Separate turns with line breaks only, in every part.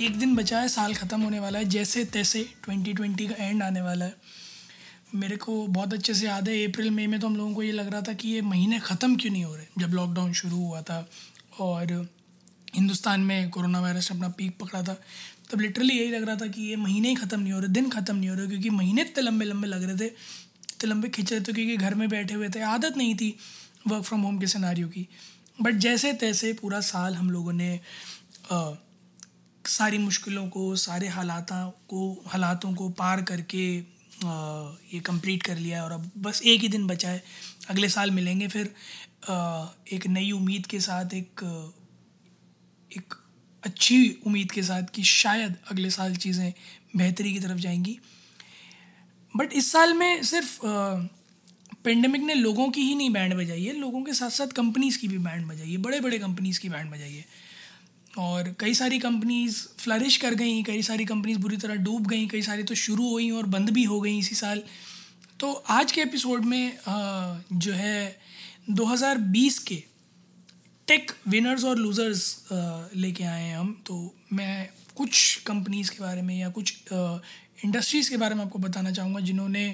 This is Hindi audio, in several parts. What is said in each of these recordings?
एक दिन बचा है साल ख़त्म होने वाला है जैसे तैसे 2020 का एंड आने वाला है। मेरे को बहुत अच्छे से याद है अप्रैल मई में तो हम लोगों को ये लग रहा था कि ये महीने ख़त्म क्यों नहीं हो रहे जब लॉकडाउन शुरू हुआ था और हिंदुस्तान में कोरोना वायरस ने अपना पीक पकड़ा था। तब लिटरली यही लग रहा था कि ये महीने ही ख़त्म नहीं हो रहे दिन ख़त्म नहीं हो रहे क्योंकि महीने इतने लंबे लंबे लग रहे थे इतने लंबे खिंच रहे थे क्योंकि घर में बैठे हुए थे आदत नहीं थी वर्क फ्रॉम होम के सिनारियों की। बट जैसे तैसे पूरा साल हम लोगों ने आ, सारी मुश्किलों को, सारे हालात, को, हालातों को पार करके ये कंप्लीट कर लिया और अब बस एक ही दिन बचा है। अगले साल मिलेंगे फिर एक नई उम्मीद के साथ, एक एक अच्छी उम्मीद के साथ कि शायद अगले साल चीज़ें बेहतरी की तरफ़ जाएँगी। बट इस साल में सिर्फ़ पेंडेमिक ने लोगों की ही नहीं बैंड बजाई है, लोगों के साथ साथ कंपनीज़ की भी बैंड बजाई है बड़े बड़े कंपनीज़ की बैंड बजाई है। और कई सारी कंपनीज़ फ्लरिश कर गई, कई सारी कंपनीज़ बुरी तरह डूब गई, कई सारी तो शुरू हुई और बंद भी हो गई इसी साल। तो आज के एपिसोड में जो है 2020 के टेक विनर्स और लूज़र्स लेके आए हैं हम। तो मैं कुछ कंपनीज़ के बारे में या कुछ इंडस्ट्रीज़ के बारे में आपको बताना चाहूँगा जिन्होंने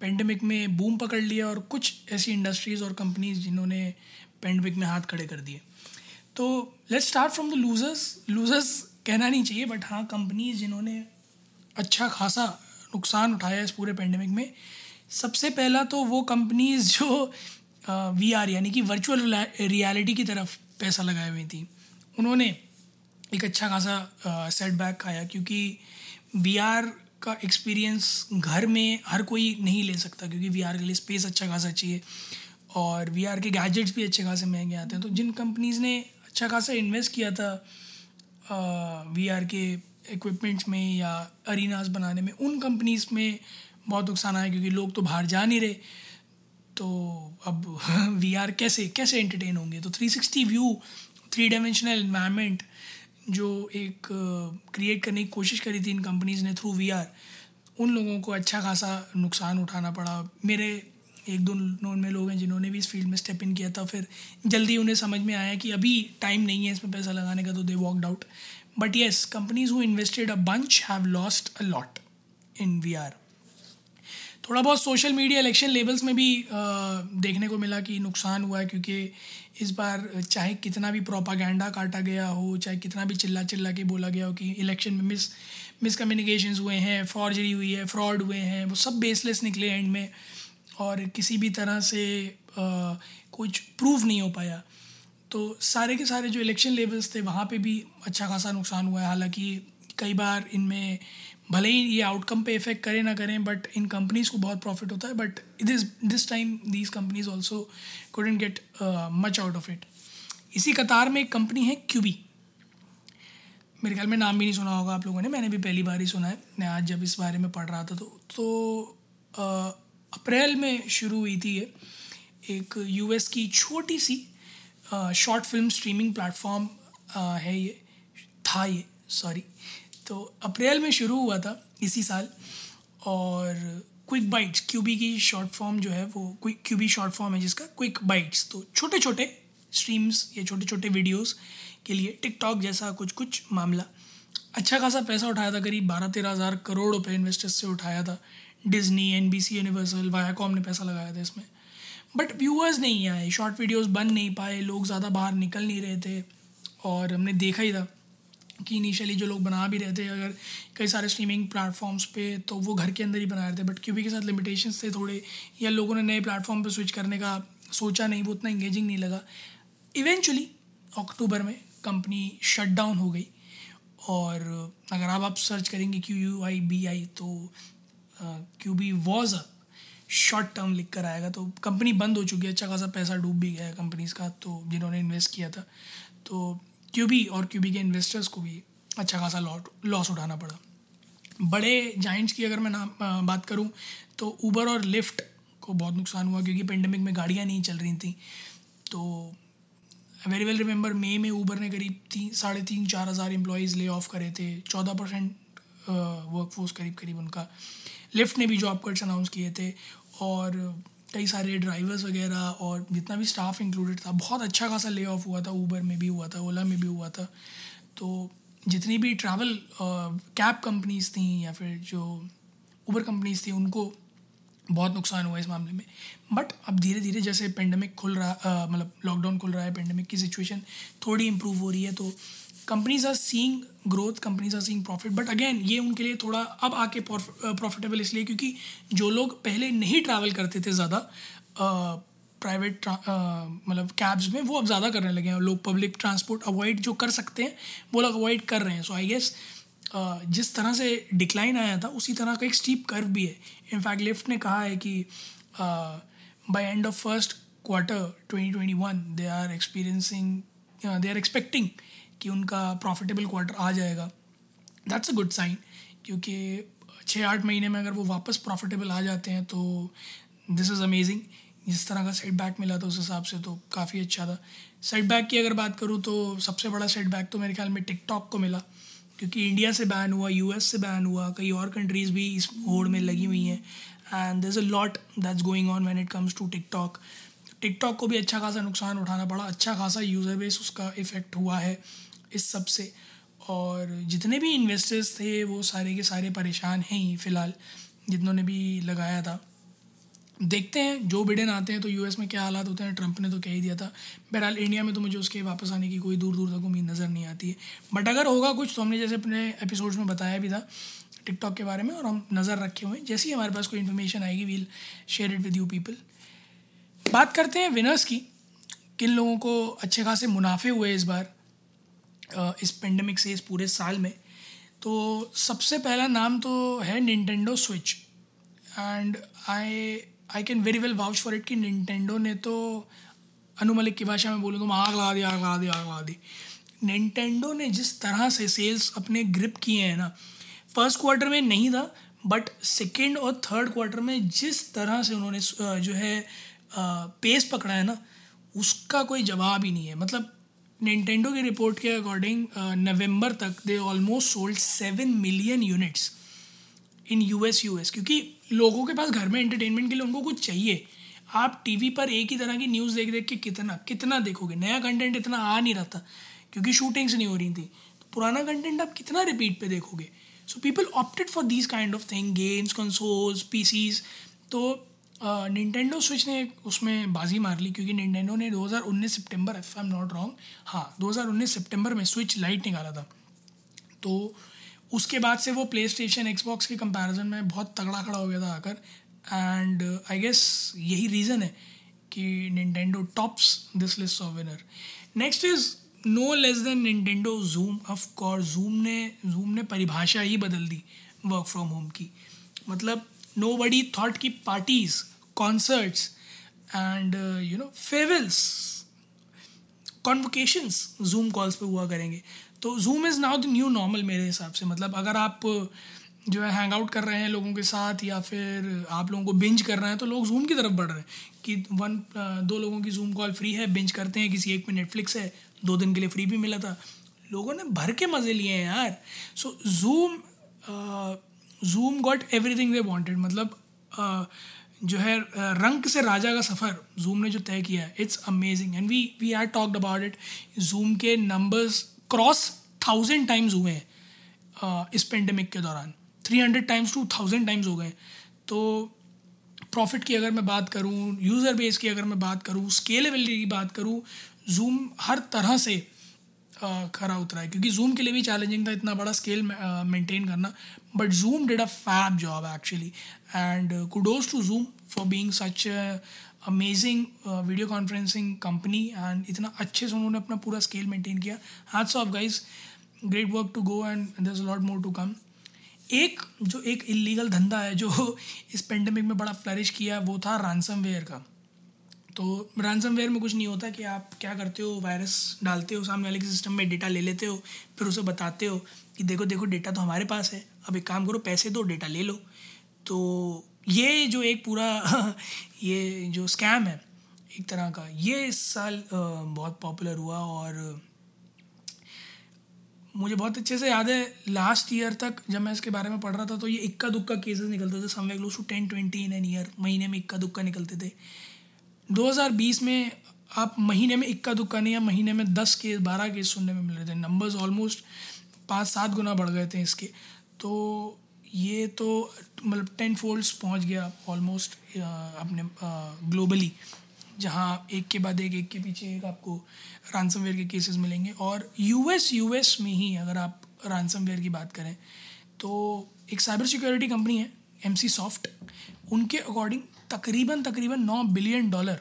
पेंडेमिक में बूम पकड़ लिया और कुछ ऐसी इंडस्ट्रीज़ और कंपनीज़ जिन्होंने पेंडेमिक में हाथ खड़े कर दिए। तो let's start from the losers losers कहना नहीं चाहिए बट हाँ कंपनीज़ जिन्होंने अच्छा खासा नुकसान उठाया इस पूरे पेंडेमिक में, सबसे पहला तो वो कंपनीज़ जो वी आर यानी कि वर्चुअल रियलिटी की तरफ़ पैसा लगाए हुई थी। उन्होंने एक अच्छा खासा सेटबैक खाया, क्योंकि वी आर का एक्सपीरियंस घर में हर कोई नहीं ले सकता, क्योंकि वी आर के लिए स्पेस अच्छा खासा चाहिए, और वी आर के गैजेट्स भी अच्छे खासे महँगे आते हैं। तो जिन कंपनीज़ ने अच्छा खासा इन्वेस्ट किया था वी आर के इक्विपमेंट्स में या अरीनाज बनाने में। उन कंपनीज़ में बहुत नुकसान आया क्योंकि लोग तो बाहर जा नहीं रहे। तो अब वी आर कैसे कैसे एंटरटेन होंगे? तो 360 व्यू थ्री डायमेंशनल इन्वायरमेंट जो एक क्रिएट करने की कोशिश करी थी इन कंपनीज़ ने थ्रू वी आर उन लोगों को अच्छा खासा नुकसान उठाना पड़ा। मेरे एक दो नोन में लोग हैं जिन्होंने भी इस फ़ील्ड में स्टेप इन किया था। फिर जल्दी उन्हें समझ में आया कि अभी टाइम नहीं है इसमें पैसा लगाने का तो they walked out but yes companies who invested a bunch have lost a lot in we are थोड़ा बहुत सोशल मीडिया इलेक्शन लेवल्स में भी आ, देखने को मिला कि नुकसान हुआ है क्योंकि इस बार चाहे कितना भी प्रोपागेंडा काटा गया हो चाहे कितना भी चिल्ला चिल्ला के बोला गया हो कि इलेक्शन में मिस मिसकम्युनिकेशन हुए हैं फॉर्जरी हुई है फ्रॉड हुए हैं वो सब बेसलेस निकले एंड में। और किसी भी तरह से आ, कुछ प्रूव नहीं हो पाया। तो सारे के सारे जो इलेक्शन लेवल्स थे वहाँ पे भी अच्छा खासा नुकसान हुआ है। हालाँकि कई बार इनमें भले ही ये आउटकम पे इफ़ेक्ट करें ना करें बट इन कंपनीज़ को बहुत प्रॉफिट होता है। But this this time these companies also couldn't get much out of it इसी कतार में एक कंपनी है क्यूबी मेरे ख्याल में नाम भी नहीं सुना होगा आप लोगों ने मैंने भी पहली बार ही सुना है। मैं आज जब इस बारे में पढ़ रहा था तो तो uh, अप्रैल में शुरू हुई थी ये। एक यूएस की छोटी सी शॉर्ट फ़िल्म स्ट्रीमिंग प्लेटफॉर्म है ये। था ये, सॉरी। तो अप्रैल में शुरू हुआ था इसी साल। और क्विक बाइट्स, क्यूबी की शॉर्ट फॉर्म जो है वो, क्विक, क्यूबी शॉर्ट फॉर्म है जिसका क्विक बाइट्स। तो छोटे छोटे स्ट्रीम्स या छोटे छोटे वीडियोस के लिए टिकटॉक जैसा कुछ कुछ मामला। अच्छा खासा पैसा उठाया था, करीब बारह तेरह हज़ार करोड़ रुपये इन्वेस्टर्स से उठाया था। Disney N B C Universal Viacom ने पैसा लगाया था इसमें। बट व्यूअर्स नहीं आए शॉर्ट वीडियोस बन नहीं पाए, लोग ज़्यादा बाहर निकल नहीं रहे थे। और हमने देखा ही था कि इनिशियली जो लोग बना भी रहे थे, अगर कई सारे स्ट्रीमिंग प्लेटफॉर्म्स पे तो वो घर के अंदर ही बना रहे थे। बट क्यूबी के साथ लिमिटेशंस थे थोड़े, या लोगों ने नए प्लेटफॉर्म पे स्विच करने का सोचा नहीं, वो उतना इंगेजिंग नहीं लगा। इवेंचुअली अक्टूबर में कंपनी शट डाउन हो गई। और अगर आप आप सर्च करेंगे Q U I B I तो Quibi was a short term लिख कर आएगा तो कंपनी बंद हो चुकी है अच्छा खासा पैसा डूब भी गया कंपनीज़ का तो जिन्होंने इन्वेस्ट किया था तो क्यूबी और क्यूबी के इन्वेस्टर्स को भी अच्छा खासा लॉस उठाना पड़ा। बड़े जाइंट्स की अगर मैं नाम बात करूँ तो ऊबर और लिफ्ट को बहुत नुकसान हुआ, क्योंकि पेंडेमिक में गाड़ियाँ नहीं चल रही थी। तो वेरी वेल रिमेंबर मई में ऊबर ने करीब तीन साढ़े तीन, चार हज़ार एम्प्लॉयज़ ले ऑफ़ करे थे, चौदह परसेंट वर्क फोर्स करीब करीब उनका। लिफ्ट ने भी जॉब कट्स अनाउंस किए थे और कई सारे ड्राइवर्स वगैरह और जितना भी स्टाफ इंक्लूडेड था, बहुत अच्छा खासा ले ऑफ़ हुआ था ऊबर में भी हुआ था ओला में भी हुआ था। तो जितनी भी ट्रैवल कैब कंपनीज़ थी या फिर जो ऊबर कंपनीज़ थी, उनको बहुत नुकसान हुआ इस मामले में। बट अब धीरे धीरे जैसे पेंडेमिक खुल रहा मतलब लॉकडाउन खुल रहा है पेंडेमिक की सिचुएशन थोड़ी इम्प्रूव हो रही है तो companies are seeing growth companies are seeing profit but again ये उनके लिए थोड़ा अब आके प्रॉफिटेबल इसलिए क्योंकि जो लोग पहले नहीं ट्रैवल करते थे ज़्यादा प्राइवेट मतलब कैब्स में, वो अब ज़्यादा करने लगे हैं। लोग पब्लिक ट्रांसपोर्ट अवॉइड जो कर सकते हैं, वो लोग अवॉइड कर रहे हैं। सो आई गेस जिस तरह से डिक्लाइन आया था, उसी तरह का एक स्टीप कर्व भी है। इनफैक्ट लिफ्ट ने कहा है कि by end of first quarter 2021 they are experiencing they are expecting कि उनका प्रॉफिटेबल क्वार्टर आ जाएगा। दैट्स अ गुड साइन क्योंकि छः आठ महीने में अगर वो वापस प्रॉफिटेबल आ जाते हैं तो दिस इज़ अमेजिंग जिस तरह का सेटबैक मिला था उस हिसाब से तो काफ़ी अच्छा था। सेटबैक की अगर बात करूँ तो सबसे बड़ा सेटबैक तो मेरे ख्याल में टिकटॉक को मिला, क्योंकि इंडिया से बैन हुआ यूएस से बैन हुआ, कई और कंट्रीज़ भी इस होड़ में लगी हुई हैं। And is a lot that's going on when it comes to TikTok TikTok को भी अच्छा खासा नुकसान उठाना पड़ा अच्छा खासा यूज़र बेस उसका इफ़ेक्ट हुआ है। इस सबसे। और जितने भी इन्वेस्टर्स थे, वो सारे के सारे परेशान हैं ही फ़िलहाल जितनों भी लगाया था। देखते हैं, जो बिडेन आते हैं तो यूएस में क्या हालात होते हैं ट्रंप ने तो कह ही दिया था। बहरहाल इंडिया में तो मुझे उसके वापस आने की कोई दूर दूर तक उम्मीद नज़र नहीं आती है। बट अगर होगा कुछ तो हमने जैसे अपने एपिसोड्स में बताया भी था टिकटॉक के बारे में, और हम नज़र रखे हुए हैं। जैसे ही हमारे पास कोई इन्फॉर्मेशन आएगी we'll share it with you people बात करते हैं विनर्स की, किन लोगों को अच्छे खासे मुनाफे हुए इस बार इस पेंडेमिक से, इस पूरे साल में। तो सबसे पहला नाम तो है Nintendo Switch and I I can very well vouch for it कि निंटेंडो ने तो अनु मलिक की भाषा में बोलूँ तो आग लगा दी, आग लगा दी, आग लगा दी। निंटेंडो ने जिस तरह से सेल्स अपने ग्रिप किए हैं ना फ़र्स्ट क्वार्टर में नहीं था बट सेकेंड और थर्ड क्वार्टर में जिस तरह से उन्होंने जो है पेस पकड़ा है ना, उसका कोई जवाब ही नहीं है। मतलब निंटेंडो की रिपोर्ट के अकॉर्डिंग नवंबर तक they almost sold seven million units in U S U S क्योंकि लोगों के पास घर में एंटरटेनमेंट के लिए उनको कुछ चाहिए। आप टीवी पर एक ही तरह की न्यूज़ देख देख के कितना कितना देखोगे? नया कंटेंट इतना आ नहीं रहा था क्योंकि शूटिंग्स नहीं हो रही थी। तो पुराना कंटेंट आप कितना रिपीट पे देखोगे? So people opted for these kind of thing games consoles PCs तो निंटेंडो स्विच ने उसमें बाजी मार ली, क्योंकि निंटेंडो ने 2019 सितंबर if I am not wrong हाँ 2019 सितंबर में स्विच लाइट निकाला था। तो उसके बाद से वो प्ले स्टेशन एक्सबॉक्स के कंपैरिजन में बहुत तगड़ा खड़ा हो गया था आकर। एंड आई गेस यही रीज़न है कि Nintendo tops this list of winner next is no less than Nintendo Zoom of course Zoom ने जूम ने परिभाषा ही बदल दी वर्क फ्रॉम होम की। मतलब नो बडी थाट की parties concerts and you know farewells convocations Zoom calls पे हुआ करेंगे। तो Zoom is now the new normal मेरे हिसाब से। मतलब अगर आप जो है हैंग आउट कर रहे हैं लोगों के साथ या फिर आप लोगों को बिंज कर रहे हैं तो लोग जूम की तरफ़ बढ़ रहे हैं कि वन दो लोगों की जूम कॉल फ्री है बिंज करते हैं किसी एक में नेटफ्लिक्स है दो दिन के लिए फ्री भी मिला था। लोगों ने भर के मज़े लिए हैं यार। So Zoom Zoom got everything they wanted मतलब uh, जो है रंग से राजा का सफ़र जूम ने जो तय किया है it's amazing and we we are talked about it Zoom के नंबर्स क्रॉस थाउज़ेंड टाइम्स हुए हैं इस पेंडेमिक के दौरान. Three hundred times to thousand times हो गए तो प्रॉफिट की अगर मैं बात करूँ यूज़र बेस की अगर मैं बात करूँ स्केलेबिलिटी की बात करूँ जूम हर तरह से खरा उतरा है। क्योंकि जूम के लिए भी चैलेंजिंग था इतना बड़ा स्केल मेंटेन करना। But Zoom did a fab job actually and kudos to Zoom for being such amazing video conferencing company and इतना अच्छे से उन्होंने अपना पूरा स्केल मेंटेन किया। Hats off guys great work to go and there lot more to come एक, जो एक इलीगल धंधा है, जो इस पेंडेमिक में बड़ा फ्लरिश किया, वो था रैंसम वेयर का। तो रैनसमवेयर में कुछ नहीं होता कि आप क्या करते हो वायरस डालते हो, सामने वाले के सिस्टम में डेटा ले लेते हो, फिर उसे बताते हो कि देखो देखो डेटा तो हमारे पास है, अब एक काम करो, पैसे दो डेटा ले लो। तो ये जो एक पूरा ये जो स्कैम है, एक तरह का, ये इस साल बहुत पॉपुलर हुआ और मुझे बहुत अच्छे से याद है लास्ट ईयर तक जब मैं इसके बारे में पढ़ रहा था तो ये इक्का दुक्का केसेस निकलते थे somewhere close to ten twenty in an year महीने में इक्का दुक्का निकलते थे। 2020 में आप महीने में इक्का दुक्का नहीं या महीने में दस केस, बारह केस सुनने में मिल रहे थे। नंबर्स ऑलमोस्ट पाँच सात गुना बढ़ गए थे इसके। तो ये तो मतलब टेन फोल्ड्स पहुँच गया ऑलमोस्ट अपने ग्लोबली जहाँ एक के बाद एक एक के पीछे एक आपको रानसमवेयर के केसेस मिलेंगे। और यूएस यूएस में ही अगर आप रानसमवेयर की बात करें तो एक साइबर सिक्योरिटी कंपनी है एम सी सॉफ्ट उनके अकॉर्डिंग तकरीबन तकरीबन नौ billion dollar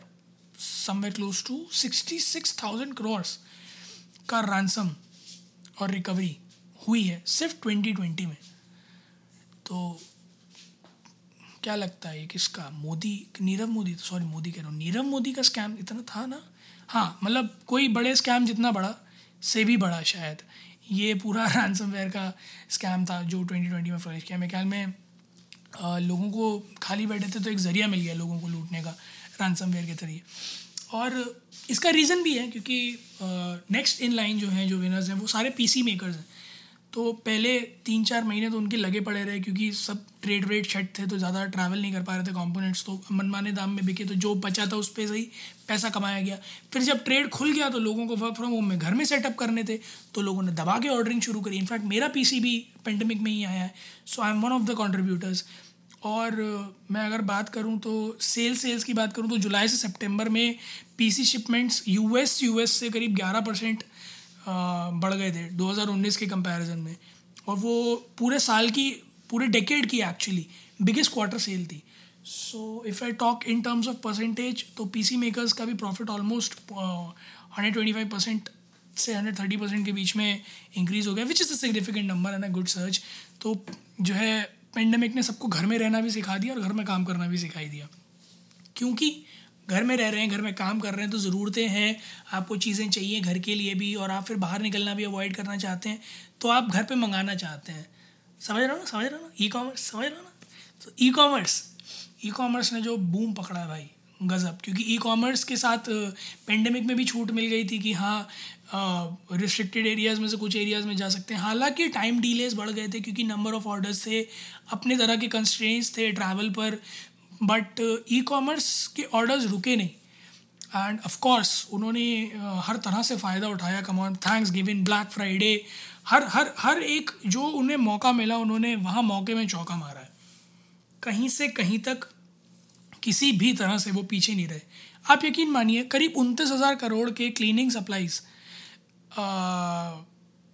somewhere close to sixty six thousand crores का रैंसम और रिकवरी हुई है सिर्फ़ ट्वेंटी ट्वेंटी में। तो क्या लगता है किसका मोदी, नीरव मोदी सॉरी मोदी कह रहा हूँ, नीरव मोदी का स्कैम इतना था ना? हाँ मतलब कोई बड़े स्कैम जितना बड़ा, से भी बड़ा शायद। ये पूरा रैंसमवेयर का स्कैम था जो ट्वेंटी ट्वेंटी में फ्लरिश किया। मेरे ख्याल में लोगों को खाली बैठे थे तो एक ज़रिया मिल गया लोगों को लूटने का रानसम के ज़रिए। और इसका रीज़न भी है क्योंकि नेक्स्ट इन लाइन जो हैं, जो विनर्स हैं, वो सारे पीसी मेकर्स हैं। तो पहले तीन चार महीने तो उनके लगे पड़े रहे, क्योंकि सब ट्रेड रेट शट थे तो ज़्यादा ट्रैवल नहीं कर पा रहे थे कंपोनेंट्स तो मनमाने दाम में बिके तो जो बचा था उस पर से ही पैसा कमाया गया। फिर जब ट्रेड खुल गया तो लोगों को वर्क फ्रॉम होम में घर में सेटअप करने थे तो लोगों ने दबा के ऑर्डरिंग शुरू करी। इनफैक्ट मेरा पीसी भी पेंडेमिक में ही आया है so I am one of the contributors और मैं अगर बात करूँ तो सेल सेल्स की बात करूँ तो जुलाई से सितंबर में पीसी शिपमेंट्स यूएस यूएस से करीब 11 परसेंट बढ़ गए थे 2019 के कंपैरिजन में। और वो पूरे साल की, पूरे डेकेड की एक्चुअली बिगेस्ट क्वार्टर सेल थी। So if I talk in terms of percentage तो पीसी मेकर्स का भी profit almost hundred twenty five percent से हंड्रेड थर्टी परसेंट के बीच में इंक्रीज़ हो गया which is a significant number and a good search तो जो है पेंडेमिक ने सबको घर में रहना भी सिखा दिया और घर में काम करना भी सिखाई दिया। क्योंकि घर में रह रहे हैं, घर में काम कर रहे हैं तो ज़रूरतें हैं, आपको चीज़ें चाहिए घर के लिए भी और आप फिर बाहर निकलना भी अवॉइड करना चाहते हैं तो आप घर पर मंगाना चाहते हैं। समझ रहे हो ना? समझ रहे हो ना? ई कॉमर्स समझ रहे हो ना? तो ई कॉमर्स ई कॉमर्स ने जो बूम पकड़ा है भाई, गज़ब। क्योंकि ई कॉमर्स के साथ पेंडेमिक में भी छूट मिल गई थी कि हाँ रिस्ट्रिक्टेड एरियाज़ में से कुछ एरियाज़ में जा सकते हैं। हालाँकि टाइम डिलेज बढ़ गए थे क्योंकि नंबर ऑफ़ ऑर्डर्स थे, अपने तरह के कंस्ट्रेंट्स थे ट्रैवल पर बट ई कॉमर्स के ऑर्डर्स रुके नहीं। एंड ऑफकोर्स उन्होंने uh, हर तरह से फ़ायदा उठाया come on Thanksgiving Black Friday हर हर हर एक जो उन्हें मौका मिला उन्होंने वहाँ मौके में चौका मारा है। कहीं से कहीं तक किसी भी तरह से वो पीछे नहीं रहे। आप यकीन मानिए करीब उनतीस हज़ार करोड़ के क्लीनिंग सप्लाईज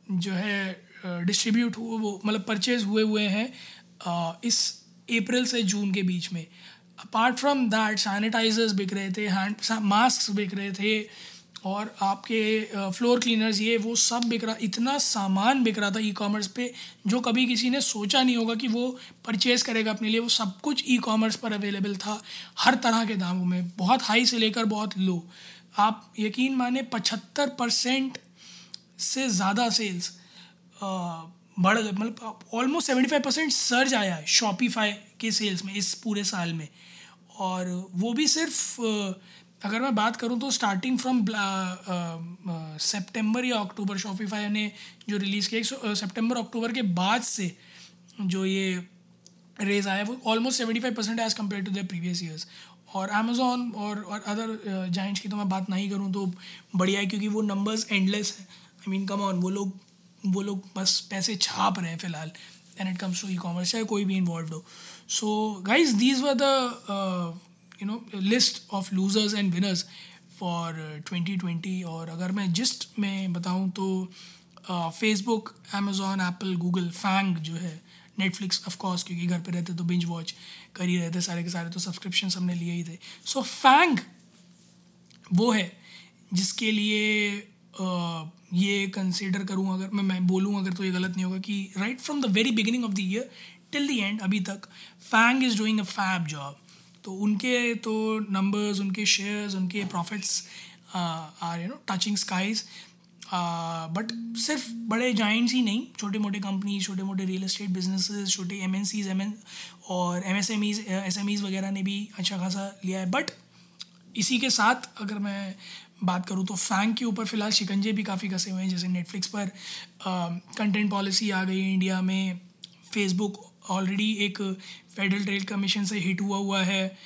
जो है डिस्ट्रीब्यूट हुए वो मतलब परचेज हुए हुए हैं इस अप्रैल से जून के बीच में। अपार्ट फ्रॉम दैट सैनिटाइजर्स बिक रहे थे हैंड मास्क बिक रहे थे, और आपके फ्लोर क्लीनर्स ये, वो सब बिक रहा, इतना सामान बिक रहा था ई कॉमर्स पे, जो कभी किसी ने सोचा नहीं होगा कि वो परचेज़ करेगा अपने लिए, वो सब कुछ ई कॉमर्स पर अवेलेबल था, हर तरह के दामों में, बहुत हाई से लेकर बहुत लो आप यकीन माने पचहत्तर परसेंट से ज़्यादा सेल्स बढ़ मतलब almost seventy five percent surge आया है शॉपीफाई के सेल्स में इस पूरे साल में। और वो भी सिर्फ़ अगर मैं बात करूँ तो स्टार्टिंग फ्रॉम सितंबर या अक्टूबर शॉपिफाई ने जो रिलीज़ किया सितंबर अक्टूबर के बाद से जो ये रेज आया वो almost seventy five percent as compare to the previous years और अमेज़ोन और और अदर जाइंट्स की तो मैं बात नहीं करूँ तो बढ़िया है, क्योंकि वो नंबर्स एंडलेस हैं। आई मीन कम ऑन वो लोग वो लोग बस पैसे छाप रहे हैं फ़िलहाल and it comes to e commerce चाहे कोई भी इन्वॉल्व हो। So guys these were the you know list of losers and winners for twenty twenty और अगर मैं जिस्ट में बताऊँ तो Facebook Amazon Apple Google FAANG जो है नेटफ्लिक्स ऑफकोर्स क्योंकि घर पे रहते तो बिंज वॉच कर ही रहते सारे के सारे तो सब्सक्रिप्शन हमने लिए ही थे। सो so, फैंग वो है जिसके लिए ये कंसिडर करूँ अगर, मैं मैं बोलूँ अगर तो ये गलत नहीं होगा कि right from the very beginning of the year till the end अभी तक FAANG is doing a fab job तो उनके तो नंबर्स उनके शेयर्स उनके profits are you know touching skies but सिर्फ़ बड़े जाइंट्स ही नहीं छोटे मोटे कंपनी छोटे मोटे रियल इस्टेट बिजनेसेस छोटे M N Cs M N और M S M Es S M Es वगैरह ने भी अच्छा खासा लिया है. बट इसी के साथ अगर मैं बात करूँ तो फैंक के ऊपर फ़िलहाल शिकंजे भी काफ़ी कसे हुए हैं, जैसे नेटफ्लिक्स पर कंटेंट पॉलिसी आ गई इंडिया में। फेसबुक ऑलरेडी एक फेडरल ट्रेड कमीशन से हिट हुआ हुआ है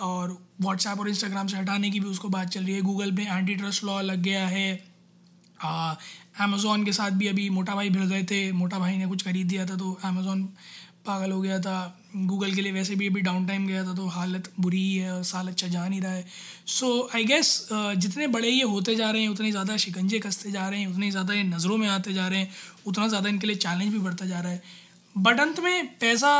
और व्हाट्सएप और इंस्टाग्राम से हटाने की भी उसको बात चल रही है। गूगल में एंटी ट्रस्ट लॉ लग गया है। अमेज़ोन के साथ भी अभी मोटा भाई भिड़ गए थे। मोटा भाई ने कुछ खरीद दिया था तो अमेज़ोन पागल हो गया था। गूगल के लिए वैसे भी अभी डाउन टाइम गया था तो हालत बुरी ही है और साल अच्छा जा नहीं रहा है। सो आई गेस जितने बड़े ये होते जा रहे हैं, उतने ज़्यादा शिकंजे कसते जा रहे हैं, उतने ज़्यादा ये नज़रों में आते जा रहे हैं, उतना ज़्यादा इनके लिए चैलेंज भी बढ़ता जा रहा है। बट अंत में पैसा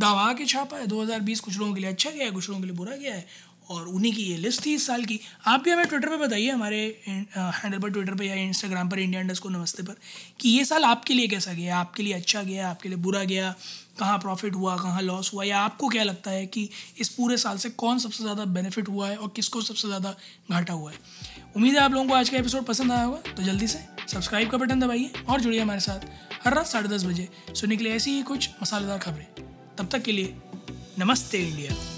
दावा के छापा है। 2020 कुछ लोगों के लिए अच्छा गया है, कुछ लोगों के लिए बुरा गया है। और उन्हीं की ये लिस्ट थी इस साल की। आप भी हमें ट्विटर पे बताइए, हमारे हैंडल पर ट्विटर पे या इंस्टाग्राम पर इंडिया इंडस्ट को नमस्ते पर, कि ये साल आपके लिए कैसा गया? आपके लिए अच्छा गया? आपके लिए बुरा गया? कहाँ प्रॉफिट हुआ? कहाँ लॉस हुआ? या आपको क्या लगता है कि इस पूरे साल से कौन सबसे ज़्यादा बेनिफिट हुआ है और किसको सबसे ज़्यादा घाटा हुआ है? उम्मीद है आप लोगों को आज का एपिसोड पसंद आया होगा तो जल्दी से सब्सक्राइब का बटन दबाइए और जुड़िए हमारे साथ हर रात साढ़े दस बजे सुनने के लिए ऐसी ही कुछ मसालेदार खबरें। तब तक के लिए नमस्ते इंडिया।